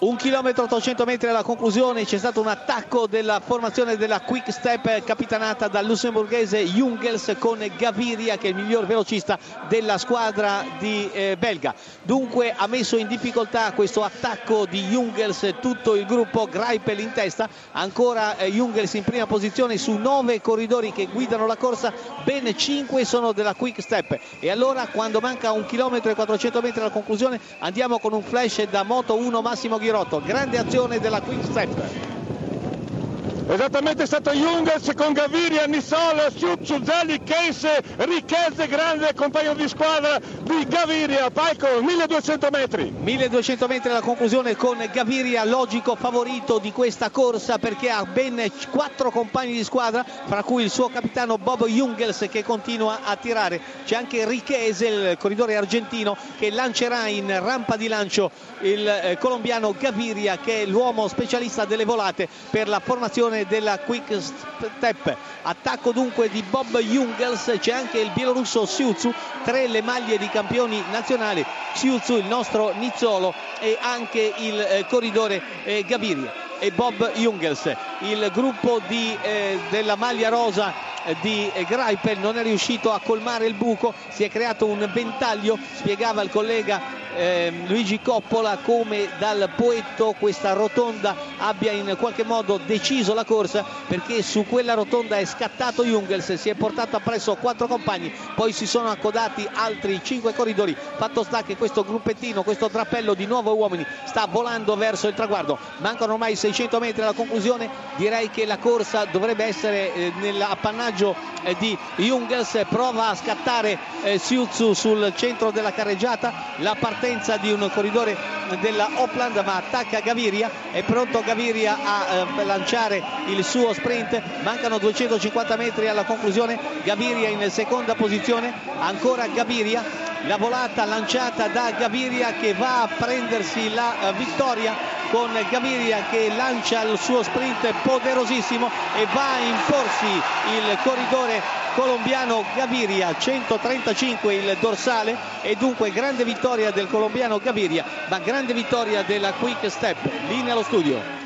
Un chilometro 800 metri alla conclusione c'è stato un attacco della formazione della Quick Step capitanata dal lussemburghese Jungels con Gaviria che è il miglior velocista della squadra di eh, belga. Dunque ha messo in difficoltà questo attacco di Jungels tutto il gruppo Greipel in testa, ancora eh, Jungels in prima posizione su nove corridori che guidano la corsa, ben cinque sono della Quick Step. E allora quando manca un chilometro e 400 metri alla conclusione andiamo con un flash da Moto 1 Massimo Ghirotto Ghirotto, grande azione della Quick Step. Esattamente è stato Jungels con Gaviria, Nissol, Siuzzu, Zelli, Case, Ricchezze, grande compagno di squadra di Gaviria, Palco 1200 metri. 1200 metri alla conclusione con Gaviria, logico favorito di questa corsa perché ha ben quattro compagni di squadra, fra cui il suo capitano Bob Jungels che continua a tirare. C'è anche Ricchese, il corridore argentino, che lancerà in rampa di lancio il eh, colombiano Gaviria che è l'uomo specialista delle volate per la formazione posizione della Quick Step. Attacco dunque di Bob Jungels, c'è anche il bielorusso Siuzu, tre le maglie di campioni nazionali, Siuzu il nostro Nizzolo e anche il eh, corridore eh, Gaviria e Bob Jungels. Il gruppo di, eh, della maglia rosa di Greipel non è riuscito a colmare il buco, si è creato un ventaglio, spiegava il collega eh, Luigi Coppola come dal poetto questa rotonda abbia in qualche modo deciso la corsa perché su quella rotonda è scattato Jungels, si è portato appresso quattro compagni, poi si sono accodati altri cinque corridori, fatto sta che questo gruppettino, questo drappello di nuovo uomini sta volando verso il traguardo, mancano ormai 600 metri alla conclusione, direi che la corsa dovrebbe essere eh, nell'appannaggio eh, di Jungels, prova a scattare eh, Siuzu sul centro della carreggiata, la partenza di un corridore della Opland ma attacca Gaviria. È pronto Gaviria a eh, lanciare il suo sprint. Mancano 250 metri alla conclusione. Gaviria in seconda posizione. Ancora Gaviria. La volata lanciata da Gaviria che va a prendersi la vittoria con Gaviria che lancia il suo sprint poderosissimo e va a imporsi il corridore colombiano Gaviria 135 il dorsale e dunque grande vittoria del colombiano Gaviria ma grande vittoria della Quick Step. Linea allo studio